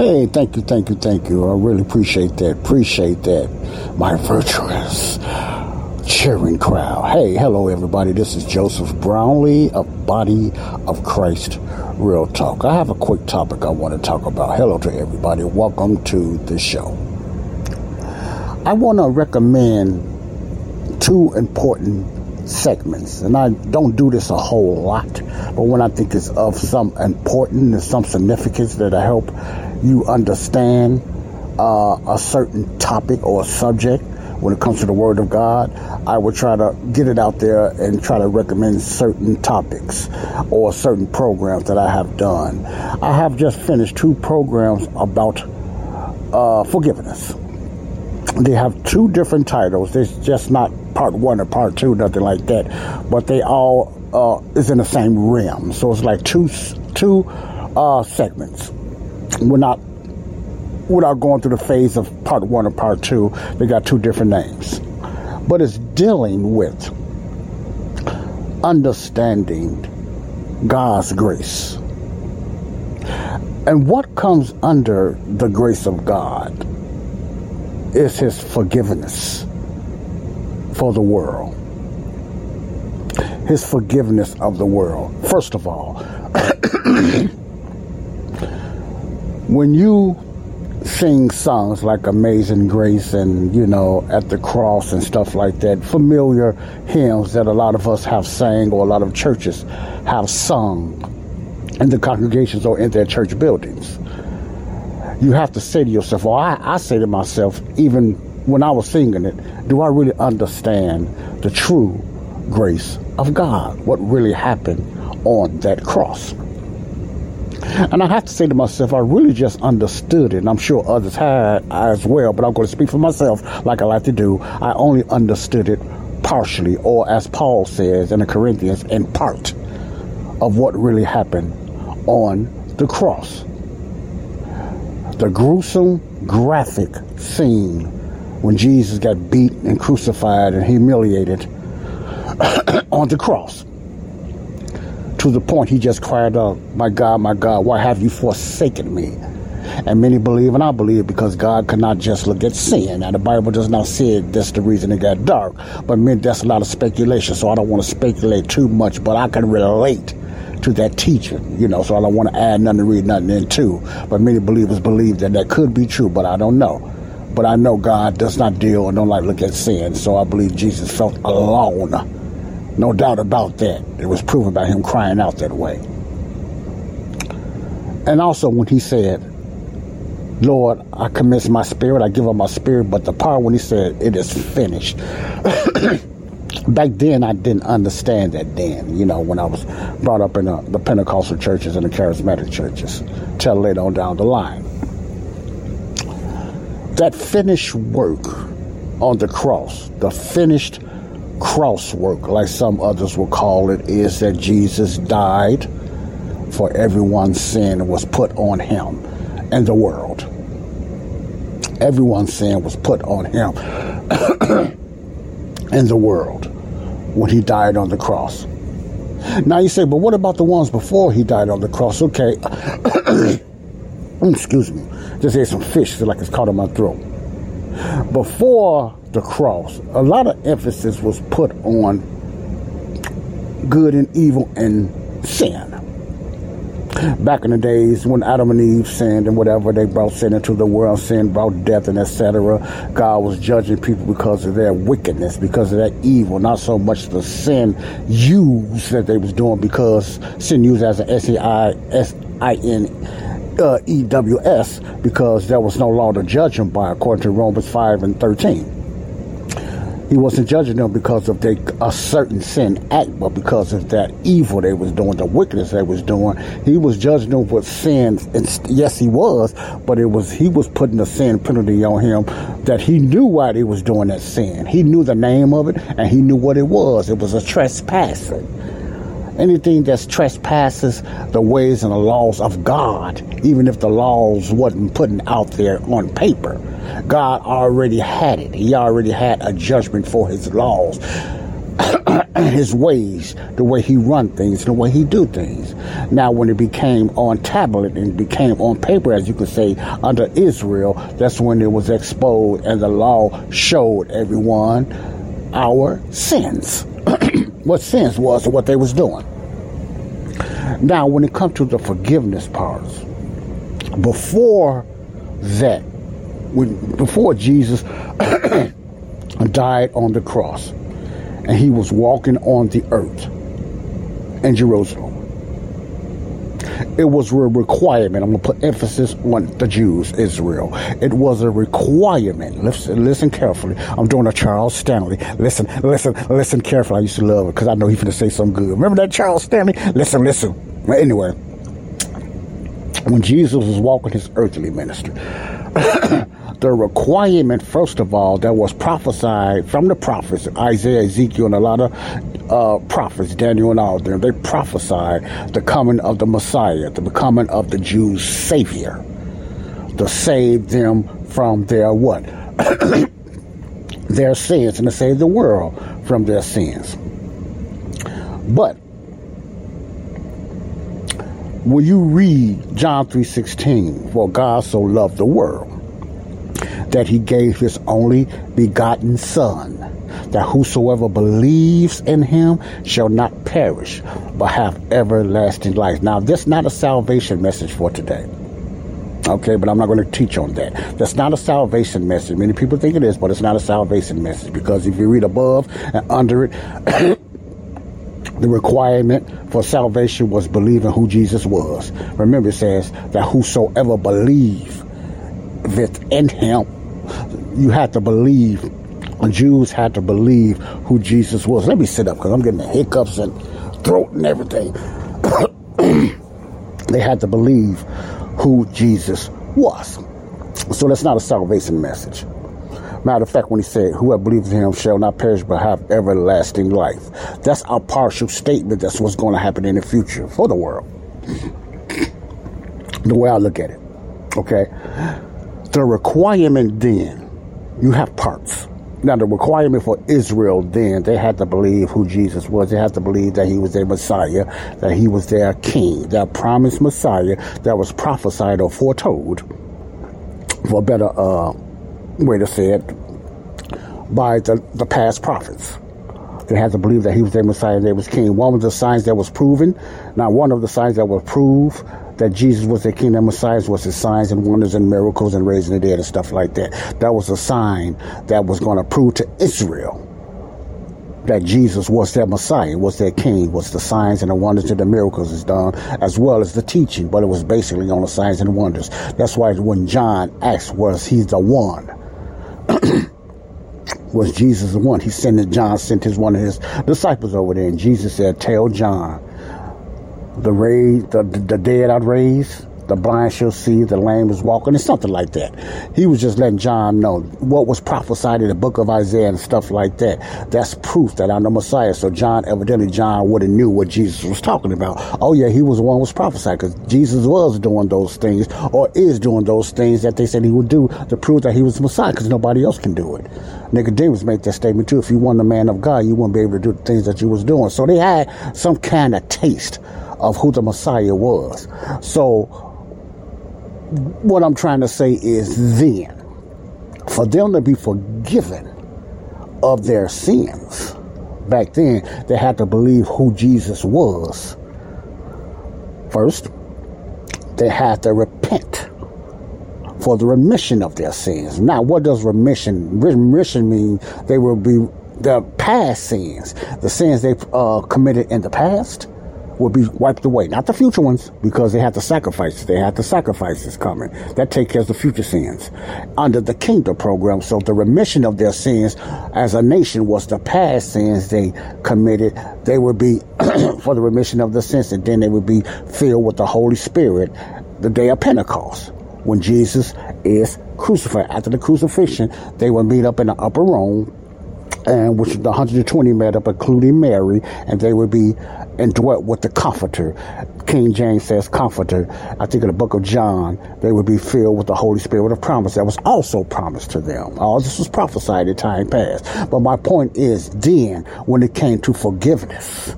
Hey, thank you, thank you, thank you. I really appreciate that. Appreciate that. My virtuous cheering crowd. Hey, hello, everybody. This is Joseph Brownlee of Body of Christ Real Talk. I have a quick topic I want to talk about. Hello to everybody. Welcome to the show. I want to recommend two important segments, and I don't do this a whole lot, but when I think it's of some importance and some significance that I help you understand uh, a certain topic or subject when it comes to the Word of God, I would try to get it out there and try to recommend certain topics or certain programs that I have done. I have just finished two programs about uh, forgiveness. They have two different titles. It's just not part one or part two, nothing like that. But they all uh, is in the same realm. So it's like two two uh, segments we're not without going through the phase of part one or part two. They got two different names, but it's dealing with understanding God's grace. And what comes under the grace of God is His forgiveness for the world. His forgiveness of the world. First of all, when you sing songs like Amazing Grace and, you know, At the Cross and stuff like that, familiar hymns that a lot of us have sang or a lot of churches have sung in the congregations or in their church buildings. You have to say to yourself, or I, I say to myself, even when I was singing it, do I really understand the true grace of God? What really happened on that cross? And I have to say to myself, I really just understood it. And I'm sure others had as well, but I'm going to speak for myself like I like to do. I only understood it partially, or as Paul says in the Corinthians, in part of what really happened on the cross. The gruesome, graphic scene when Jesus got beat and crucified and humiliated on the cross to the point he just cried out, My God, my God, why have you forsaken me? And many believe, and I believe, because God cannot just look at sin. Now, the Bible does not say that's the reason it got dark, but man, that's a lot of speculation, so I don't want to speculate too much, but I can relate to that teaching, you know, so I don't want to add nothing to read nothing into. But many believers believe that that could be true, but I don't know. But I know God does not deal and don't like look at sin, so I believe Jesus felt alone no doubt about that. It was proven by him crying out that way. And also when he said, Lord, I commit my spirit, I give up my spirit, but the part when he said, it is finished. Back then, I didn't understand that then, you know, when I was brought up in the, the Pentecostal churches and the charismatic churches, till later on down the line. That finished work on the cross, the finished crosswork, like some others will call it, is that Jesus died for everyone's sin was put on him and the world. Everyone's sin was put on him and the world when he died on the cross. Now you say, but what about the ones before he died on the cross? Okay. Excuse me. Just ate some fish, like it's caught in my throat. Before the cross, a lot of emphasis was put on good and evil and sin. Back in the days when Adam and Eve sinned and whatever, they brought sin into the world, sin brought death and etc. God was judging people because of their wickedness, because of that evil, not so much the sin used that they was doing because sin used as an S-E-I-S-I-N uh, EWS because there was no law to judge them by, according to Romans 5 and 13. He wasn't judging them because of their, a certain sin act, but because of that evil they was doing, the wickedness they was doing. He was judging them with sin. And yes, he was, but it was he was putting a sin penalty on him that he knew why they was doing that sin. He knew the name of it and he knew what it was. It was a trespassing anything that trespasses the ways and the laws of God, even if the laws wasn't putting out there on paper. God already had it. He already had a judgment for his laws, his ways, the way he run things, the way he do things. Now, when it became on tablet and became on paper, as you could say, under Israel, that's when it was exposed and the law showed everyone our sins. What sins was and what they was doing. Now, when it comes to the forgiveness parts, before that, when before Jesus died on the cross, and he was walking on the earth in Jerusalem, it was a requirement. I'm going to put emphasis on the Jews, Israel. It was a requirement. Listen, listen carefully. I'm doing a Charles Stanley. Listen, listen, listen carefully. I used to love it because I know he's going to say something good. Remember that Charles Stanley? Listen, listen. Anyway, when Jesus was walking his earthly ministry, the requirement, first of all, that was prophesied from the prophets, Isaiah, Ezekiel, and a lot of uh, prophets, Daniel and all of them, they prophesied the coming of the Messiah, the coming of the Jews' Savior, to save them from their what? their sins and to save the world from their sins. But when you read John 3:16, for God so loved the world that he gave his only begotten Son, that whosoever believes in him shall not perish, but have everlasting life. Now, this is not a salvation message for today. Okay, but I'm not going to teach on that. That's not a salvation message. Many people think it is, but it's not a salvation message because if you read above and under it, the requirement for salvation was believing who Jesus was. Remember, it says that whosoever believe in him you had to believe, Jews had to believe who Jesus was. Let me sit up because I'm getting the hiccups and throat and everything. they had to believe who Jesus was. So that's not a salvation message. Matter of fact, when he said, Whoever believes in him shall not perish but have everlasting life. That's a partial statement. That's what's going to happen in the future for the world. the way I look at it. Okay? The requirement then you have parts. Now, the requirement for Israel then, they had to believe who Jesus was. They had to believe that he was their Messiah, that he was their king, that promised Messiah that was prophesied or foretold, for a better uh, way to say it, by the, the past prophets. They had to believe that he was their Messiah they was king. One of the signs that was proven, now one of the signs that was proved that Jesus was the king, that Messiah was his signs and wonders and miracles and raising the dead and stuff like that. That was a sign that was going to prove to Israel that Jesus was their Messiah, was their king, was the signs and the wonders and the miracles is done, as well as the teaching, but it was basically on the signs and wonders. That's why when John asked, was he the one? was Jesus the one? He sent John sent his one of his disciples over there, and Jesus said, Tell John the raised, the, the dead I'd raise, the blind shall see, the lame is walking, and something like that. He was just letting John know what was prophesied in the book of Isaiah and stuff like that. That's proof that I'm the Messiah. So John, evidently, John would have knew what Jesus was talking about. Oh yeah, he was the one who was prophesied because Jesus was doing those things or is doing those things that they said he would do to prove that he was the Messiah because nobody else can do it. Nicodemus made that statement too. If you weren't a man of God, you wouldn't be able to do the things that you was doing. So they had some kind of taste of who the Messiah was. So, what I'm trying to say is then, for them to be forgiven of their sins, back then, they had to believe who Jesus was. First, they had to repent for the remission of their sins. Now, what does remission? Remission mean they will be the past sins, the sins they uh, committed in the past will be wiped away. Not the future ones, because they had the sacrifices. They had the sacrifices coming. That take care of the future sins. Under the kingdom program, so the remission of their sins as a nation was the past sins they committed. They would be for the remission of the sins, and then they would be filled with the Holy Spirit the day of Pentecost when Jesus is crucified. After the crucifixion, they will meet up in the upper room and which the 120 met up, including Mary, and they would be indwelt with the Comforter. King James says Comforter. I think in the book of John, they would be filled with the Holy Spirit of promise that was also promised to them. All this was prophesied in time past. But my point is, then, when it came to forgiveness,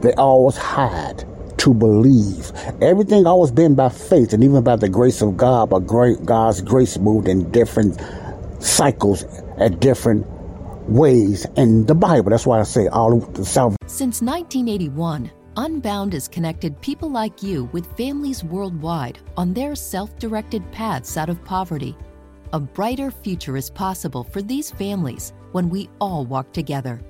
they always had to believe. Everything always been by faith and even by the grace of God, but great God's grace moved in different cycles at different ways in the Bible. That's why I say all the salvation. Since 1981, Unbound has connected people like you with families worldwide on their self directed paths out of poverty. A brighter future is possible for these families when we all walk together.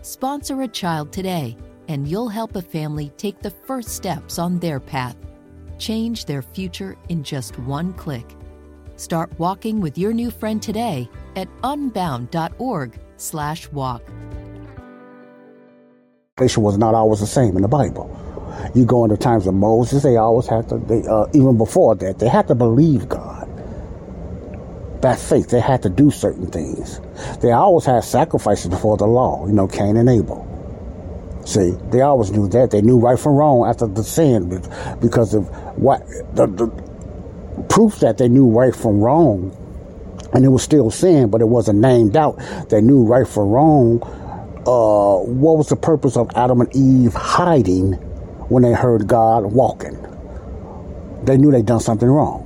Sponsor a child today, and you'll help a family take the first steps on their path. Change their future in just one click. Start walking with your new friend today at unbound.org/walk. Salvation was not always the same in the Bible. You go into times of Moses; they always had to. They, uh, even before that, they had to believe God. By faith, they had to do certain things. They always had sacrifices before the law. You know, Cain and Abel. See, they always knew that. They knew right from wrong after the sin because of what the, the proof that they knew right from wrong, and it was still sin, but it wasn't named out. They knew right from wrong. Uh, what was the purpose of Adam and Eve hiding when they heard God walking? They knew they'd done something wrong.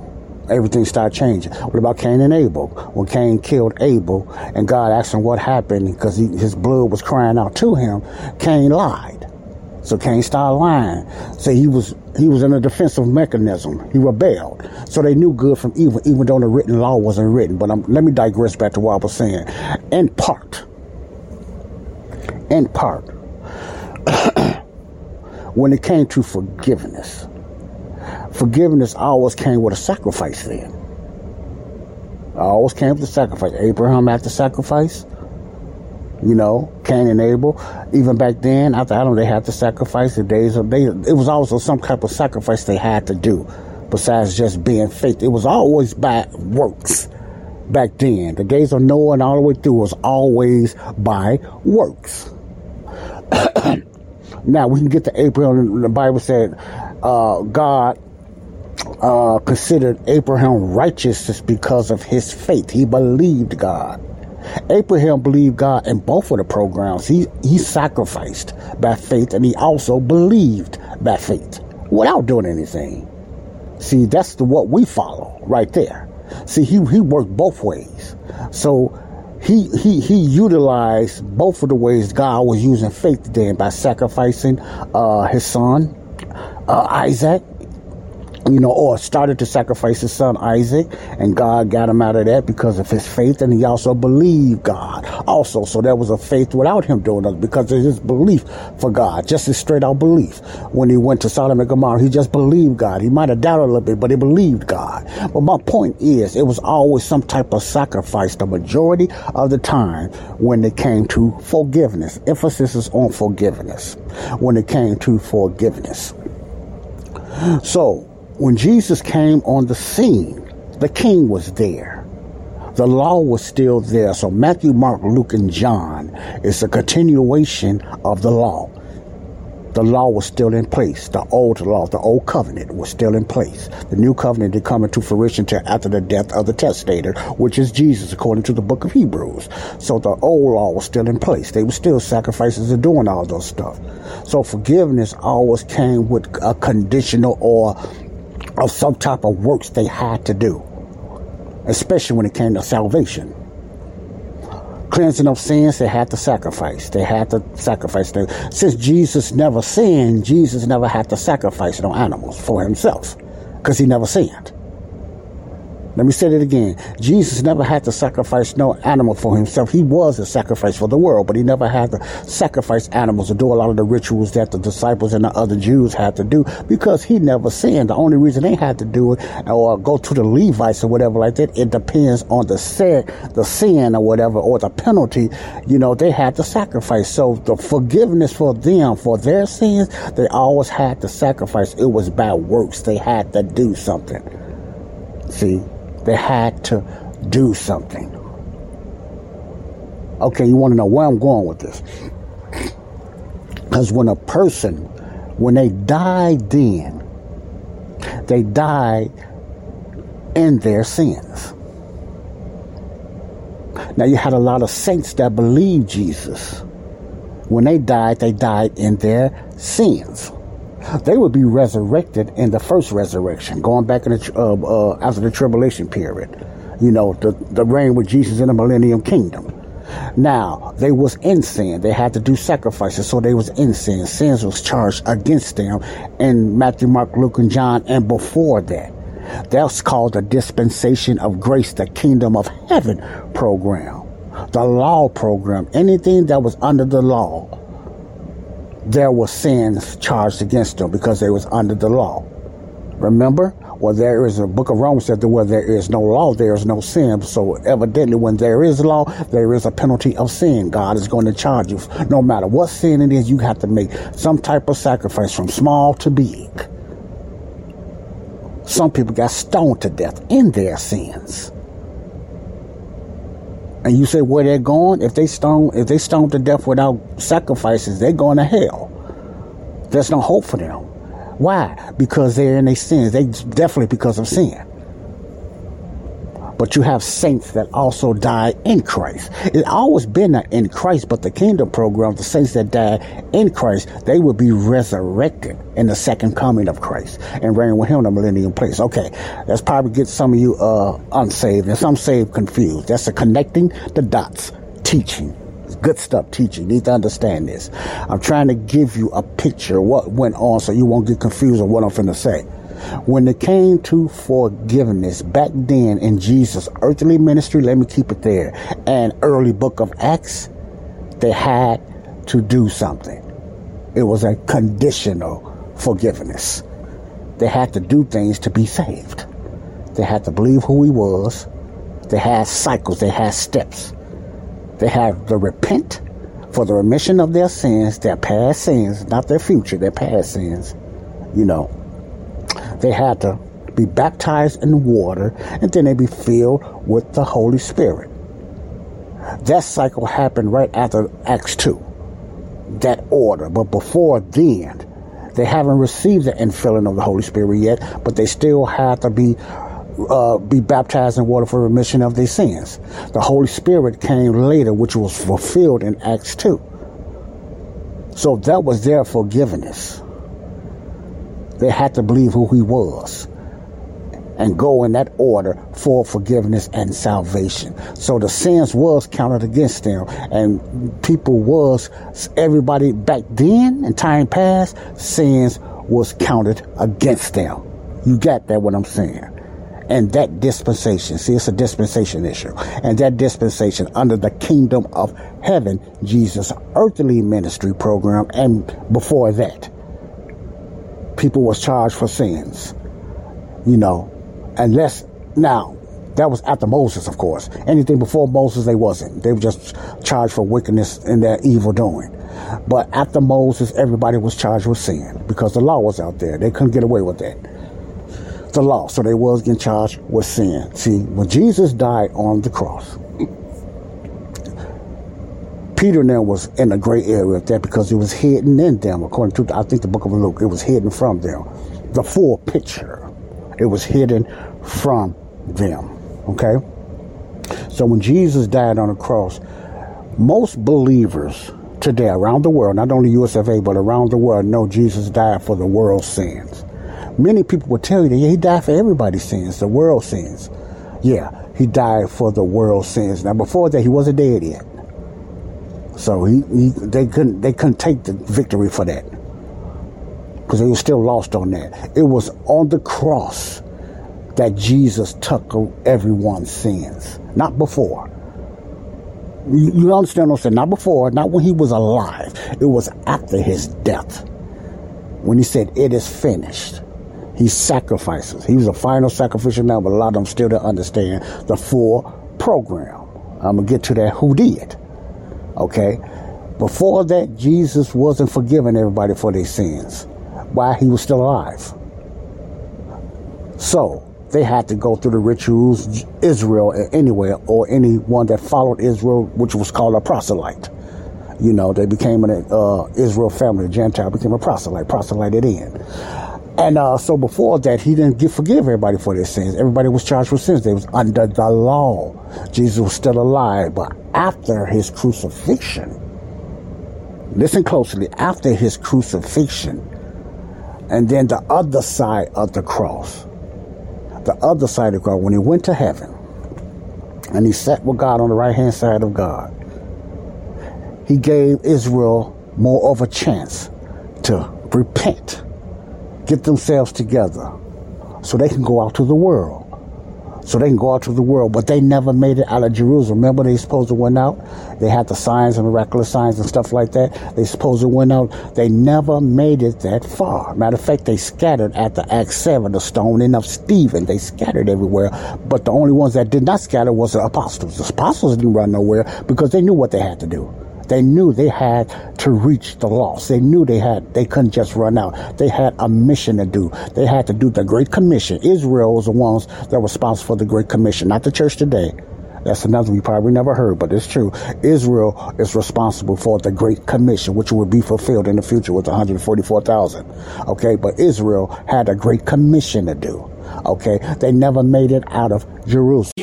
Everything started changing. What about Cain and Abel? When Cain killed Abel and God asked him what happened because his blood was crying out to him, Cain lied. So Cain started lying. So he was he was in a defensive mechanism. He rebelled. So they knew good from evil, even though the written law wasn't written. But I'm, let me digress back to what I was saying. In part, in part, when it came to forgiveness, forgiveness always came with a sacrifice then. Always came with a sacrifice. Abraham had to sacrifice. You know, Cain and Abel. Even back then, after Adam, they had to sacrifice the days of they. It was also some type of sacrifice they had to do, besides just being faith. It was always by works. Back then, the days of Noah and all the way through was always by works. now we can get to Abraham. The Bible said uh, God uh, considered Abraham righteous because of his faith. He believed God. Abraham believed God in both of the programs. He he sacrificed by faith and he also believed by faith without doing anything. See, that's the what we follow right there. See, he he worked both ways. So he he he utilized both of the ways God was using faith then by sacrificing uh, his son uh, Isaac you know, or started to sacrifice his son Isaac, and God got him out of that because of his faith, and he also believed God also. So there was a faith without him doing it because of his belief for God, just his straight out belief. When he went to Sodom and Gomorrah, he just believed God. He might have doubted a little bit, but he believed God. But my point is, it was always some type of sacrifice the majority of the time when it came to forgiveness. Emphasis is on forgiveness. When it came to forgiveness. So, when Jesus came on the scene, the king was there. The law was still there. So Matthew, Mark, Luke, and John is a continuation of the law. The law was still in place. The old law, the old covenant was still in place. The new covenant did come into fruition till after the death of the testator, which is Jesus, according to the book of Hebrews. So the old law was still in place. They were still sacrifices and doing all those stuff. So forgiveness always came with a conditional or of some type of works they had to do, especially when it came to salvation. Cleansing of sins, they had to sacrifice. They had to sacrifice. Since Jesus never sinned, Jesus never had to sacrifice no animals for himself because he never sinned. Let me say it again. Jesus never had to sacrifice no animal for himself. He was a sacrifice for the world, but he never had to sacrifice animals or do a lot of the rituals that the disciples and the other Jews had to do because he never sinned. The only reason they had to do it or go to the Levites or whatever like that, it depends on the sin, the sin or whatever, or the penalty, you know, they had to sacrifice. So the forgiveness for them, for their sins, they always had to sacrifice. It was by works. They had to do something. See? They had to do something. Okay, you want to know where I'm going with this? Because when a person, when they died then, they died in their sins. Now, you had a lot of saints that believed Jesus. When they died, they died in their sins they would be resurrected in the first resurrection, going back in the, uh, uh, after the tribulation period. You know, the, the reign with Jesus in the millennium kingdom. Now, they was in sin. They had to do sacrifices, so they was in sin. Sins was charged against them in Matthew, Mark, Luke, and John, and before that. That's called the dispensation of grace, the kingdom of heaven program, the law program. Anything that was under the law there were sins charged against them because they was under the law. Remember? Well, there is a book of Romans said that where there is no law, there is no sin. So evidently, when there is law, there is a penalty of sin. God is going to charge you. No matter what sin it is, you have to make some type of sacrifice from small to big. Some people got stoned to death in their sins. And you say where they're going? If they stone, if they stone to death without sacrifices, they're going to hell. There's no hope for them. Why? Because they're in their sins. They definitely because of sin. But you have saints that also die in Christ. It's always been that in Christ, but the kingdom program, the saints that die in Christ, they will be resurrected in the second coming of Christ and reign with him in the millennium place. Okay, that's probably get some of you uh, unsaved and some saved confused. That's a connecting the dots teaching. good stuff teaching. You need to understand this. I'm trying to give you a picture of what went on so you won't get confused on what I'm finna say. When it came to forgiveness back then in Jesus' earthly ministry, let me keep it there, and early book of Acts, they had to do something. It was a conditional forgiveness. They had to do things to be saved. They had to believe who he was. They had cycles, they had steps. They had to repent for the remission of their sins, their past sins, not their future, their past sins, you know they had to be baptized in water and then they'd be filled with the Holy Spirit. That cycle happened right after Acts 2, that order. But before then, they haven't received the infilling of the Holy Spirit yet, but they still have to be uh, be baptized in water for remission of their sins. The Holy Spirit came later, which was fulfilled in Acts 2. So that was their forgiveness. They had to believe who he was and go in that order for forgiveness and salvation. So the sins was counted against them and people was, everybody back then in time past, sins was counted against them. You got that what I'm saying? And that dispensation, see, it's a dispensation issue. And that dispensation under the kingdom of heaven, Jesus' earthly ministry program, and before that, people was charged for sins. You know, unless now that was after Moses, of course. Anything before Moses, they wasn't. They were just charged for wickedness and their evil doing. But after Moses, everybody was charged with sin because the law was out there. They couldn't get away with that. The law, so they was getting charged with sin. See, when Jesus died on the cross, Peter now was in a gray area of that because it was hidden in them, according to I think the book of Luke. It was hidden from them. The full picture, it was hidden from them. Okay. So when Jesus died on the cross, most believers today around the world, not only USFA but around the world, know Jesus died for the world's sins. Many people will tell you that yeah, he died for everybody's sins, the world's sins. Yeah, he died for the world's sins. Now before that, he wasn't dead yet. So he, he they couldn't they couldn't take the victory for that because they were still lost on that. It was on the cross that Jesus took everyone's sins, not before. You, you understand what I'm saying? Not before, not when he was alive. It was after his death. When he said, It is finished. He sacrifices. He was a final sacrificial lamb, but a lot of them still don't understand the full program. I'm to get to that who did. Okay? Before that, Jesus wasn't forgiving everybody for their sins while he was still alive. So, they had to go through the rituals, Israel anywhere, or anyone that followed Israel, which was called a proselyte. You know, they became an uh, Israel family, a Gentile became a proselyte, proselyted in. And uh, so before that, he didn't give, forgive everybody for their sins. Everybody was charged with sins. They was under the law. Jesus was still alive, but after his crucifixion, listen closely, after his crucifixion, and then the other side of the cross, the other side of the cross, when he went to heaven, and he sat with God on the right hand side of God, he gave Israel more of a chance to repent get themselves together so they can go out to the world. So they can go out to the world, but they never made it out of Jerusalem. Remember, they supposed to went out. They had the signs and miraculous signs and stuff like that. They supposed to went out. They never made it that far. Matter of fact, they scattered at the Acts seven, the stoning of Stephen. They scattered everywhere, but the only ones that did not scatter was the apostles. The apostles didn't run nowhere because they knew what they had to do. They knew they had to reach the lost. They knew they had, they couldn't just run out. They had a mission to do. They had to do the Great Commission. Israel was the ones that were responsible for the Great Commission, not the church today. That's another we probably never heard, but it's true. Israel is responsible for the Great Commission, which will be fulfilled in the future with 144,000. Okay, but Israel had a Great Commission to do. Okay, they never made it out of Jerusalem.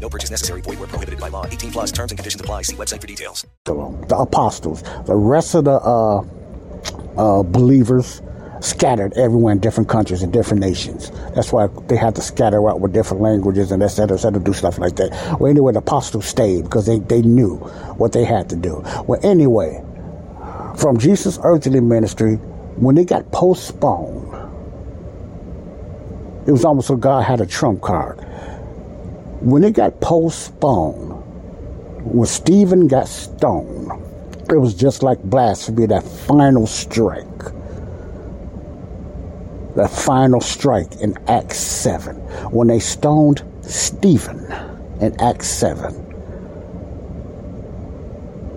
No purchase necessary. Void where prohibited by law. 18 plus terms and conditions apply. See website for details. The apostles, the rest of the uh, uh, believers scattered everywhere in different countries and different nations. That's why they had to scatter out with different languages and et cetera, et cetera, do stuff like that. Well, anyway, the apostles stayed because they, they knew what they had to do. Well, anyway, from Jesus' earthly ministry, when it got postponed, it was almost like God had a trump card. When it got postponed, when Stephen got stoned, it was just like blasphemy, that final strike the final strike in Acts 7 when they stoned Stephen in Acts 7.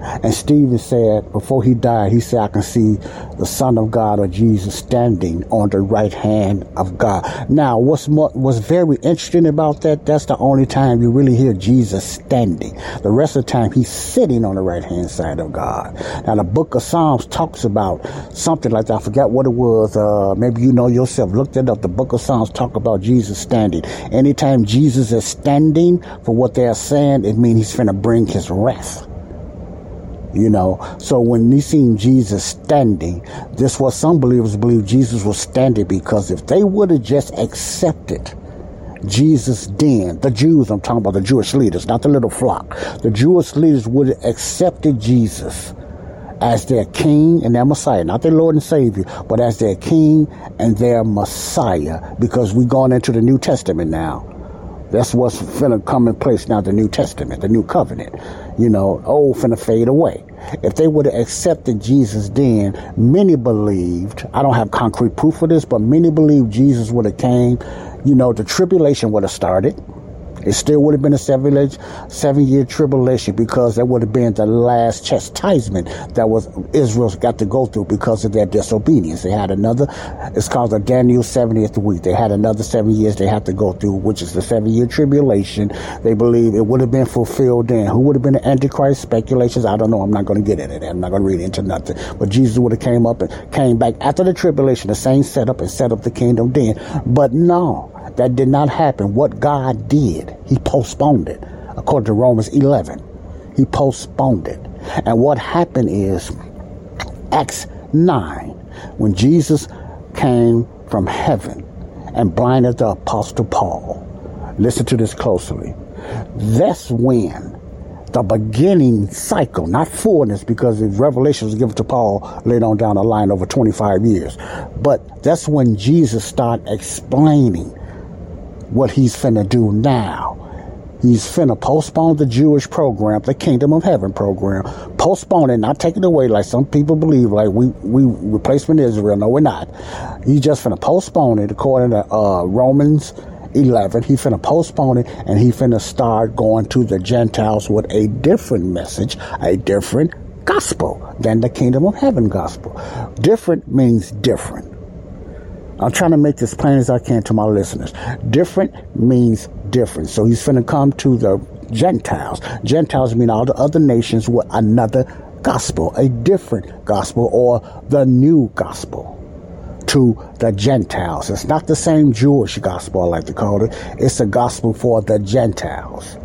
And Stephen said, before he died, he said, I can see the Son of God or Jesus standing on the right hand of God. Now, what's more, what's very interesting about that, that's the only time you really hear Jesus standing. The rest of the time, he's sitting on the right hand side of God. Now, the book of Psalms talks about something like that. I forgot what it was. Uh, maybe you know yourself. Look it up. The book of Psalms talk about Jesus standing. Anytime Jesus is standing for what they're saying, it means he's going to bring his wrath. You know, so when they seen Jesus standing, this was some believers believe Jesus was standing because if they would have just accepted Jesus then, the Jews, I'm talking about the Jewish leaders, not the little flock, the Jewish leaders would have accepted Jesus as their king and their Messiah, not their Lord and Savior, but as their king and their Messiah, because we're going into the New Testament now. That's what's finna come in place now, the New Testament, the New Covenant. You know, old finna fade away. If they would have accepted Jesus then, many believed, I don't have concrete proof of this, but many believed Jesus would have came, you know, the tribulation would have started. It still would have been a seven, seven year tribulation because that would have been the last chastisement that was Israel's got to go through because of their disobedience. They had another, it's called the Daniel 70th week. They had another seven years they had to go through, which is the seven year tribulation. They believe it would have been fulfilled then. Who would have been the Antichrist? Speculations. I don't know. I'm not going to get into that. I'm not going to read into nothing. But Jesus would have came up and came back after the tribulation, the same setup and set up the kingdom then. But no, that did not happen. What God did, He postponed it. According to Romans 11, He postponed it. And what happened is, Acts 9, when Jesus came from heaven and blinded the Apostle Paul. Listen to this closely. That's when the beginning cycle, not fullness, because the revelation was given to Paul later on down the line over 25 years. But that's when Jesus started explaining what he's finna do now. He's finna postpone the Jewish program, the Kingdom of Heaven program. Postpone it, not take it away like some people believe, like we, we replacement Israel. No, we're not. He's just finna postpone it according to uh, Romans 11. He finna postpone it and he finna start going to the Gentiles with a different message, a different gospel than the Kingdom of Heaven gospel. Different means different. I'm trying to make this plain as I can to my listeners. Different means different. So he's finna come to the Gentiles. Gentiles mean all the other nations with another gospel, a different gospel, or the new gospel to the Gentiles. It's not the same Jewish gospel, I like to call it. It's a gospel for the Gentiles.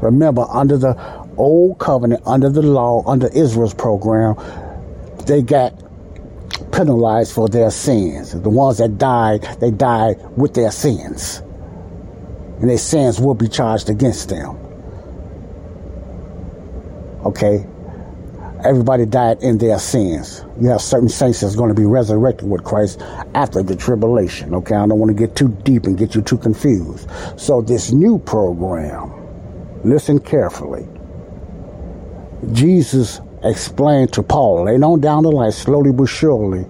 Remember, under the old covenant, under the law, under Israel's program, they got penalized for their sins. The ones that died, they died with their sins. And their sins will be charged against them. Okay? Everybody died in their sins. You have certain saints that's going to be resurrected with Christ after the tribulation. Okay? I don't want to get too deep and get you too confused. So, this new program, listen carefully. Jesus explained to Paul, later on down the line, slowly but surely,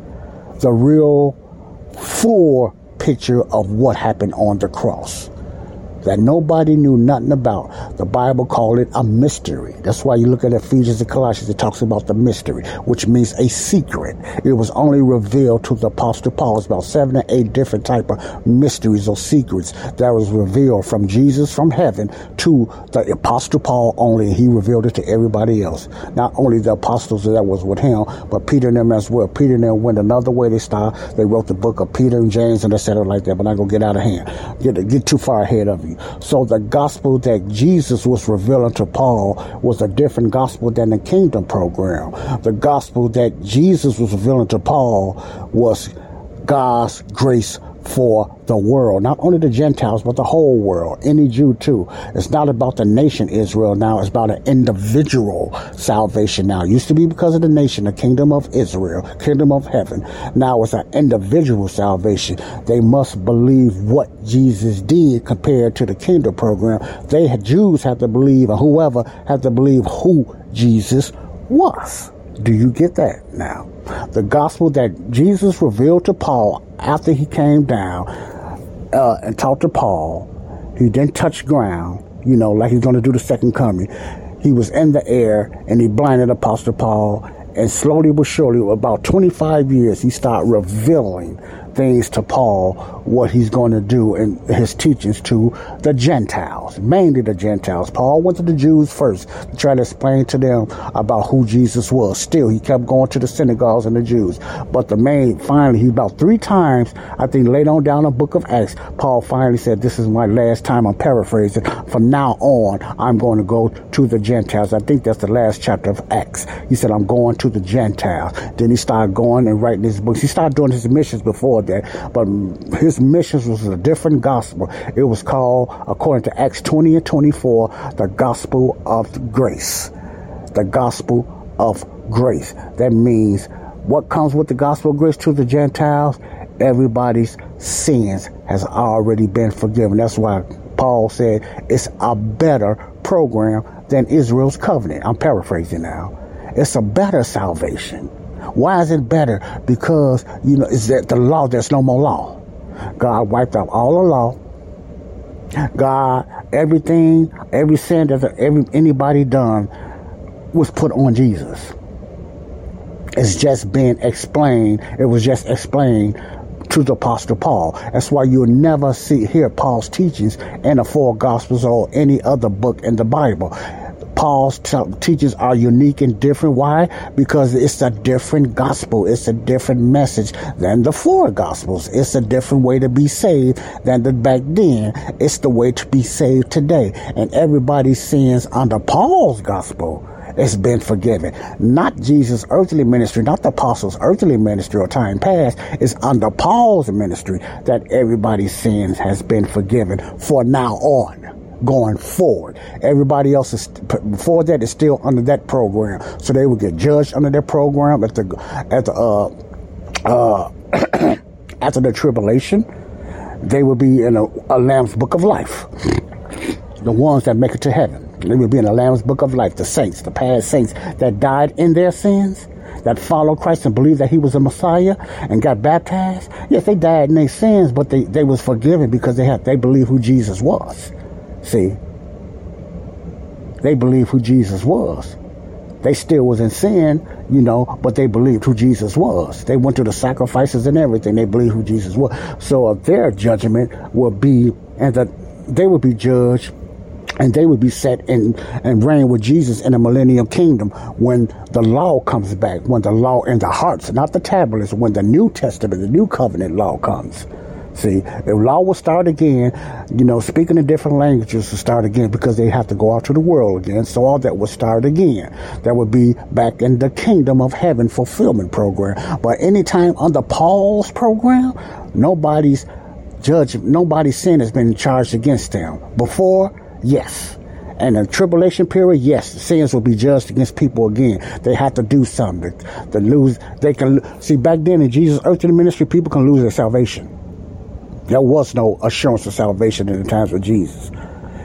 the real full picture of what happened on the cross that nobody knew nothing about. The Bible called it a mystery. That's why you look at Ephesians and Colossians, it talks about the mystery, which means a secret. It was only revealed to the Apostle Paul. It's about seven or eight different type of mysteries or secrets that was revealed from Jesus from heaven to the Apostle Paul only. He revealed it to everybody else. Not only the apostles that was with him, but Peter and them as well. Peter and them went another way. They started, they wrote the book of Peter and James and etc. like that, but I'm going to get out of hand. Get, get too far ahead of you. So the gospel that Jesus was revealing to Paul was a different gospel than the kingdom program. The gospel that Jesus was revealing to Paul was God's grace for the world, not only the Gentiles, but the whole world, any Jew too. It's not about the nation Israel now, it's about an individual salvation now. It used to be because of the nation, the kingdom of Israel, kingdom of heaven. Now it's an individual salvation. They must believe what Jesus did compared to the kingdom program. They Jews have to believe, or whoever have to believe who Jesus was. Do you get that now? The gospel that Jesus revealed to Paul after he came down uh, and talked to Paul, he didn't touch ground, you know, like he's going to do the second coming. He was in the air and he blinded Apostle Paul. And slowly but surely, about 25 years, he started revealing things to Paul, what he's going to do in his teachings to the Gentiles, mainly the Gentiles. Paul went to the Jews first to try to explain to them about who Jesus was. Still, he kept going to the synagogues and the Jews. But the main, finally, he about three times, I think later on down the book of Acts, Paul finally said, This is my last time. I'm paraphrasing. From now on, I'm going to go to the Gentiles. I think that's the last chapter of Acts. He said, I'm going to the Gentiles. Then he started going and writing his books. He started doing his missions before that, but his missions was a different gospel. It was called, according to Acts 20 and 24, the gospel of grace. The gospel of grace. That means what comes with the gospel of grace to the Gentiles? Everybody's sins has already been forgiven. That's why Paul said it's a better program than Israel's covenant. I'm paraphrasing now. It's a better salvation. Why is it better? Because, you know, it's that the law, there's no more law. God wiped out all the law. God Everything, every sin that every anybody done was put on Jesus. It's just been explained. It was just explained to the Apostle Paul. That's why you'll never see hear Paul's teachings in the four Gospels or any other book in the Bible. Paul's teachings are unique and different. Why? Because it's a different gospel. It's a different message than the four gospels. It's a different way to be saved than the back then. It's the way to be saved today. And everybody's sins under Paul's gospel it's been forgiven. Not Jesus' earthly ministry, not the apostles' earthly ministry or time past. It's under Paul's ministry that everybody's sins has been forgiven for now on going forward. Everybody else is before that is still under that program, so they would get judged under that program at the at the uh, uh, after the tribulation. They would be in a, a Lamb's Book of Life. The ones that make it to heaven. They would be in the Lamb's Book of Life. The saints, the past saints that died in their sins, that followed Christ and believed that He was a Messiah and got baptized. Yes, they died in their sins, but they, they was forgiven because they had they believed who Jesus was. See, they believed who Jesus was. They still was in sin, you know, but they believed who Jesus was. They went to the sacrifices and everything. They believed who Jesus was. So their judgment will be, and that they will be judged and they would be set in and reign with Jesus in the millennial kingdom when the law comes back, when the law in the hearts, not the tablets, when the New Testament, the New Covenant law comes. See, if law will start again, you know, speaking in different languages will start again because they have to go out to the world again. So all that will start again. That would be back in the kingdom of heaven fulfillment program. But anytime under Paul's program, nobody's judge, nobody's sin has been charged against them. Before, yes. And the tribulation period, yes, sins will be judged against people again. They have to do something. To lose, they can see back then in Jesus' earthly ministry, people can lose their salvation. There was no assurance of salvation in the times of Jesus.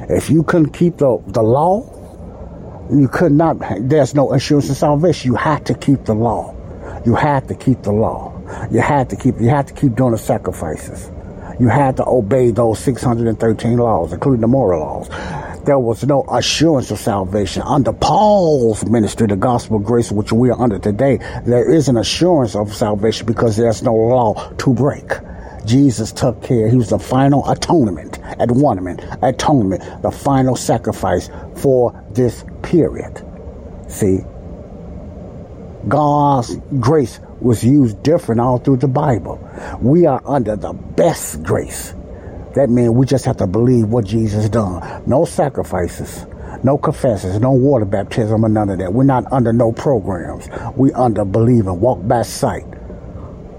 If you couldn't keep the, the law, you could not, there's no assurance of salvation. You had to keep the law. You had to keep the law. You had to keep, you had to keep doing the sacrifices. You had to obey those 613 laws, including the moral laws. There was no assurance of salvation. Under Paul's ministry, the gospel grace, which we are under today, there is an assurance of salvation because there's no law to break. Jesus took care. He was the final atonement, atonement, atonement, the final sacrifice for this period. See, God's grace was used different all through the Bible. We are under the best grace. That means we just have to believe what Jesus done. No sacrifices, no confessions, no water baptism, or none of that. We're not under no programs. We under believing, walk by sight.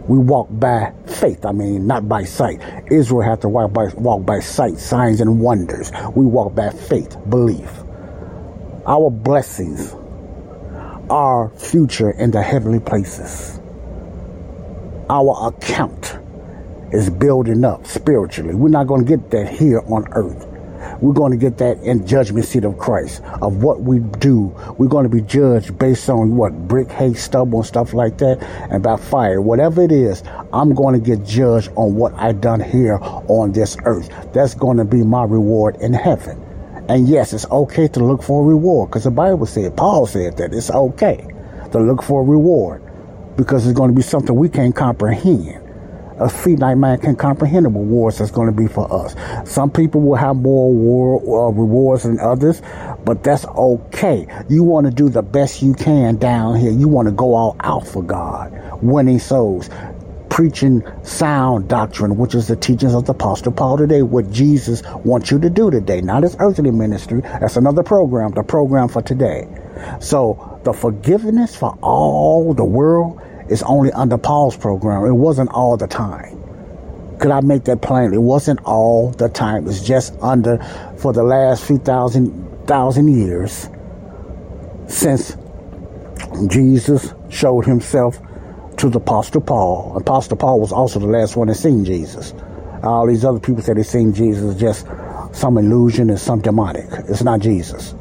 We walk by faith. I mean, not by sight. Israel had to walk by, walk by sight, signs and wonders. We walk by faith, belief. Our blessings our future in the heavenly places. Our account is building up spiritually. We're not going to get that here on earth. We're going to get that in judgment seat of Christ of what we do. We're going to be judged based on what brick, hay, stubble, and stuff like that, and by fire. Whatever it is, I'm going to get judged on what I done here on this earth. That's going to be my reward in heaven. And yes, it's okay to look for a reward because the Bible said, Paul said that it's okay to look for a reward because it's going to be something we can't comprehend a finite man can comprehend the rewards that's going to be for us. Some people will have more war, uh, rewards than others, but that's okay. You want to do the best you can down here. You want to go all out for God, winning souls, preaching sound doctrine, which is the teachings of the Apostle Paul today, what Jesus wants you to do today, not his earthly ministry. That's another program, the program for today. So the forgiveness for all the world is only under Paul's program. It wasn't all the time. Could I make that plain? It wasn't all the time. It's just under for the last few thousand thousand years since Jesus showed himself to the Apostle Paul. Apostle Paul was also the last one to seen Jesus. All these other people said they seen Jesus just some illusion and some demonic. It's not Jesus.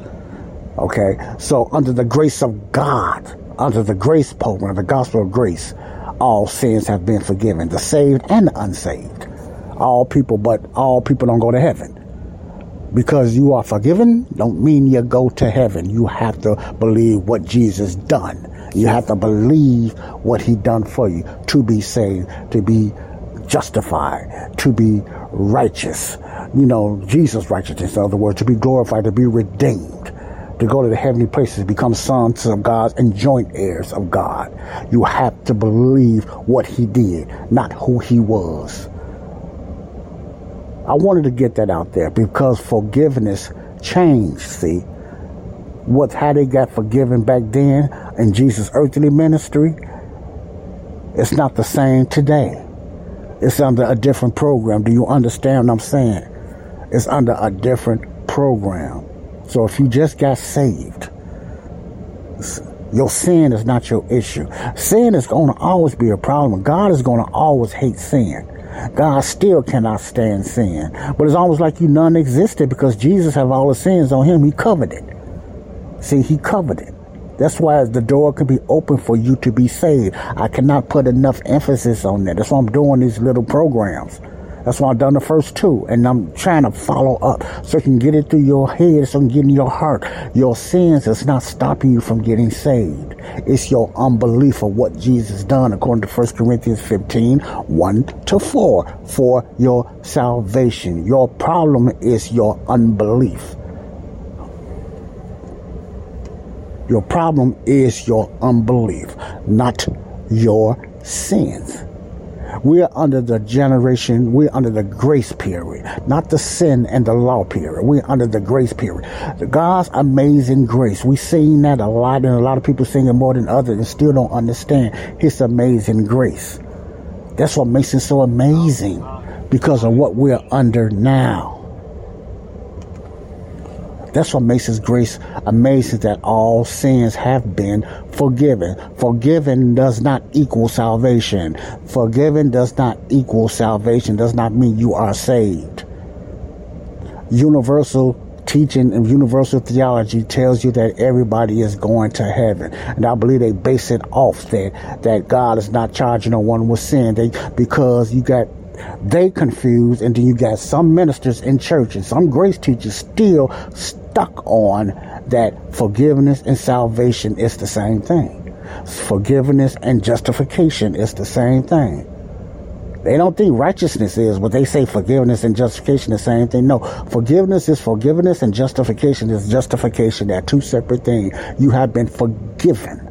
Okay? So under the grace of God, under the grace program, the gospel of grace, all sins have been forgiven, the saved and the unsaved. All people, but all people don't go to heaven. Because you are forgiven don't mean you go to heaven. You have to believe what Jesus done. You have to believe what he done for you to be saved, to be justified, to be righteous. You know, Jesus' righteousness, in other words, to be glorified, to be redeemed, to go to the heavenly places, become sons of God and joint heirs of God. You have to believe what he did, not who he was. I wanted to get that out there because forgiveness changed, see. What how they got forgiven back then in Jesus' earthly ministry, it's not the same today. It's under a different program. Do you understand what I'm saying? It's under a different program. So if you just got saved, your sin is not your issue. Sin is going to always be a problem. God is going to always hate sin. God still cannot stand sin. But it's almost like you none existed because Jesus have all the sins on him. He covered it. See, he covered it. That's why the door can be open for you to be saved. I cannot put enough emphasis on that. That's why I'm doing these little programs. That's why I've done the first two. And I'm trying to follow up so you can get it through your head, so you can get in your heart. Your sins is not stopping you from getting saved. It's your unbelief of what Jesus done according to 1 Corinthians 15, 1 to 4 for your salvation. Your problem is your unbelief. Your problem is your unbelief, not your sins. We're under the generation, we're under the grace period, not the sin and the law period. We're under the grace period. The God's amazing grace. We've seen that a lot, and a lot of people sing it more than others and still don't understand His amazing grace. That's what makes it so amazing because of what we're under now. That's what makes His grace amazing that all sins have been forgiven. Forgiven does not equal salvation. Forgiven does not equal salvation, does not mean you are saved. Universal teaching and universal theology tells you that everybody is going to heaven. And I believe they base it off that that God is not charging no one with sin. They because you got they confused and then you got some ministers in church and some grace teachers still stuck on that forgiveness and salvation is the same thing. Forgiveness and justification is the same thing. They don't think righteousness is, but they say forgiveness and justification the same thing. No, forgiveness is forgiveness and justification is justification. They're two separate things. You have been forgiven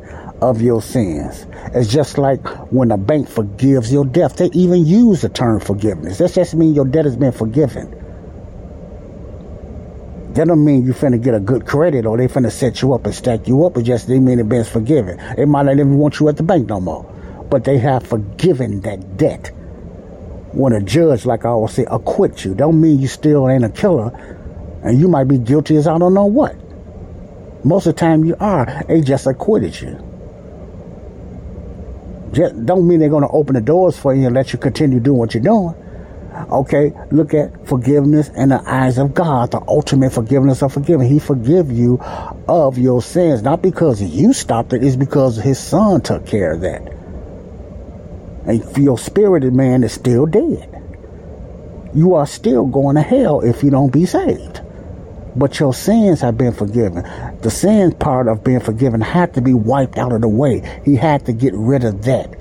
of your sins. It's just like when a bank forgives your debt. They even use the term forgiveness. That just means your debt has been forgiven. That don't mean you finna get a good credit or they finna set you up and stack you up. It just they mean it been forgiven. They might not even want you at the bank no more. But they have forgiven that debt. When a judge, like I always say, acquit you, don't mean you still ain't a killer. And you might be guilty as I don't know what. Most of the time you are. They just acquitted you. Just don't mean they're going to open the doors for you and let you continue doing what you're doing. Okay, look at forgiveness in the eyes of God, the ultimate forgiveness of forgiving. He forgive you of your sins, not because you stopped it, it's because his son took care of that. And your spirited man is still dead. You are still going to hell if you don't be saved. But your sins have been forgiven. The sin part of being forgiven had to be wiped out of the way. He had to get rid of that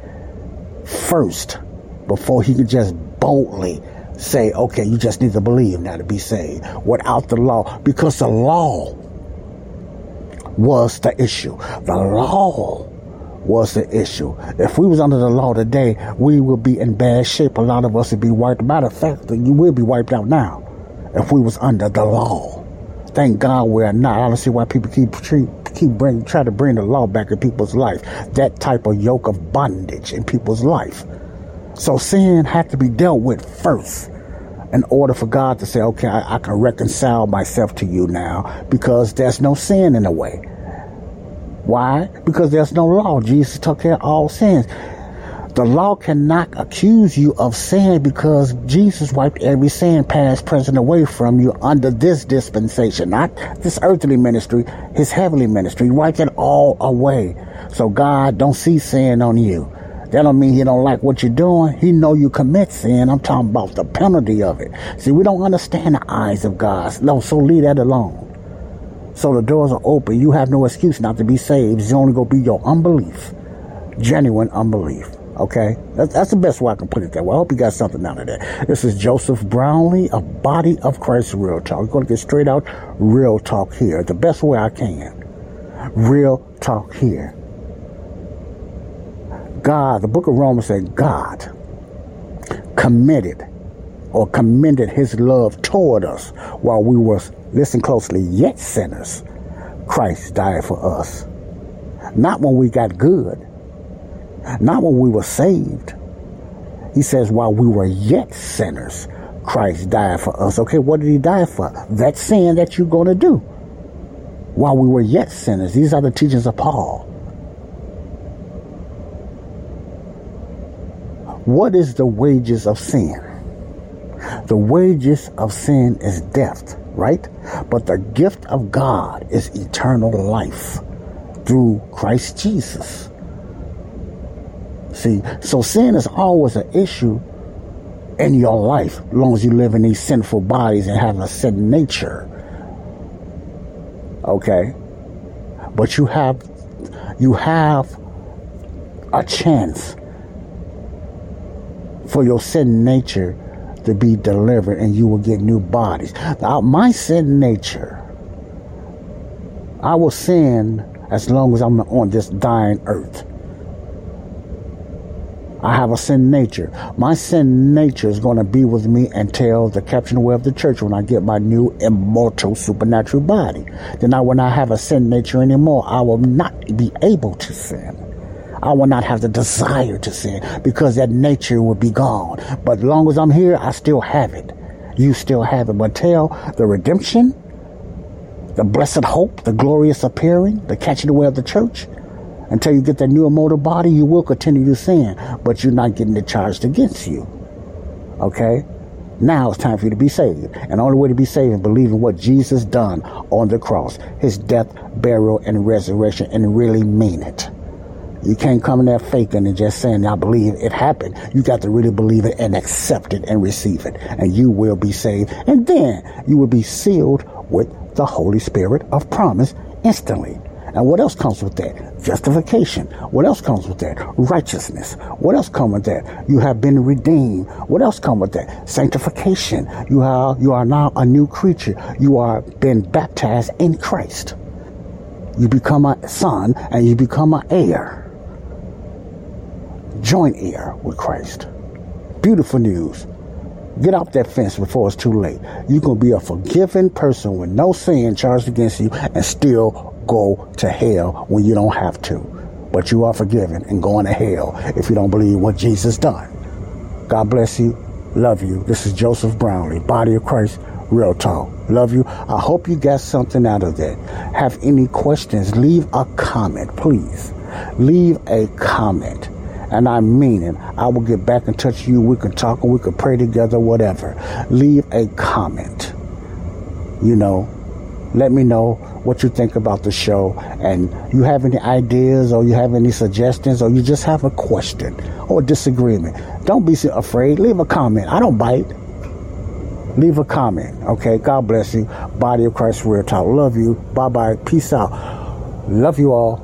first before he could just boldly say, okay, you just need to believe now to be saved without the law because the law was the issue. The law was the issue. If we was under the law today, we would be in bad shape. A lot of us would be wiped. Matter of fact, you will be wiped out now if we was under the law. Thank God we're not. I don't see why people keep treat, keep bring try to bring the law back in people's life. That type of yoke of bondage in people's life. So sin had to be dealt with first in order for God to say, okay, I, I, can reconcile myself to you now because there's no sin in the way. Why? Because there's no law. Jesus took care of all sins. The law cannot accuse you of sin because Jesus wiped every sin, past, present, away from you under this dispensation, not this earthly ministry, his heavenly ministry. He wiped it all away. So God don't see sin on you. That don't mean he don't like what you're doing. He know you commit sin. I'm talking about the penalty of it. See, we don't understand the eyes of God. No, so leave that alone. So the doors are open. You have no excuse not to be saved. It's only to be your unbelief, genuine unbelief. Okay, that's, that's the best way I can put it that way. I hope you got something out of that. This is Joseph Brownlee a Body of Christ Real Talk. We're going to get straight out real talk here, the best way I can. Real talk here. God, the book of Romans said, God committed or commended his love toward us while we were, listen closely, yet sinners. Christ died for us. Not when we got good not when we were saved. He says, while we were yet sinners, Christ died for us. Okay, what did he die for? That sin that you're going to do. While we were yet sinners. These are the teachings of Paul. What is the wages of sin? The wages of sin is death, right? But the gift of God is eternal life through Christ Jesus. See, so sin is always an issue in your life, as long as you live in these sinful bodies and have a sin nature. Okay? But you have you have a chance for your sin nature to be delivered and you will get new bodies. Now, my sin nature, I will sin as long as I'm on this dying earth. I have a sin nature. My sin nature is going to be with me until the caption away of the church when I get my new immortal supernatural body. Then I will not have a sin nature anymore. I will not be able to sin. I will not have the desire to sin because that nature will be gone. But as long as I'm here, I still have it. You still have it. But till the redemption, the blessed hope, the glorious appearing, the catching away of the church, until you get that new immortal body, you will continue to sin, but you're not getting it charged against you. Okay? Now it's time for you to be saved. And the only way to be saved is believing what Jesus done on the cross, his death, burial, and resurrection, and really mean it. You can't come in there faking and just saying, I believe it happened. You got to really believe it and accept it and receive it. And you will be saved. And then you will be sealed with the Holy Spirit of promise instantly. And what else comes with that? Justification. What else comes with that? Righteousness. What else comes with that? You have been redeemed. What else comes with that? Sanctification. You are, you are now a new creature. You are been baptized in Christ. You become a son and you become an heir. Joint heir with Christ. Beautiful news. Get off that fence before it's too late. You can be a forgiven person with no sin charged against you and still go to hell when you don't have to. But you are forgiven and going to hell if you don't believe what Jesus done. God bless you. Love you. This is Joseph Brownlee, Body of Christ, Real Talk. Love you. I hope you got something out of that. Have any questions? Leave a comment, please. Leave a comment. And I mean it. I will get back in touch with you. We can talk and we can pray together, whatever. Leave a comment. You know, let me know what you think about the show and you have any ideas or you have any suggestions or you just have a question or disagreement. Don't be afraid. Leave a comment. I don't bite. Leave a comment. Okay. God bless you. Body of Christ Real Talk. Love you. Bye bye. Peace out. Love you all.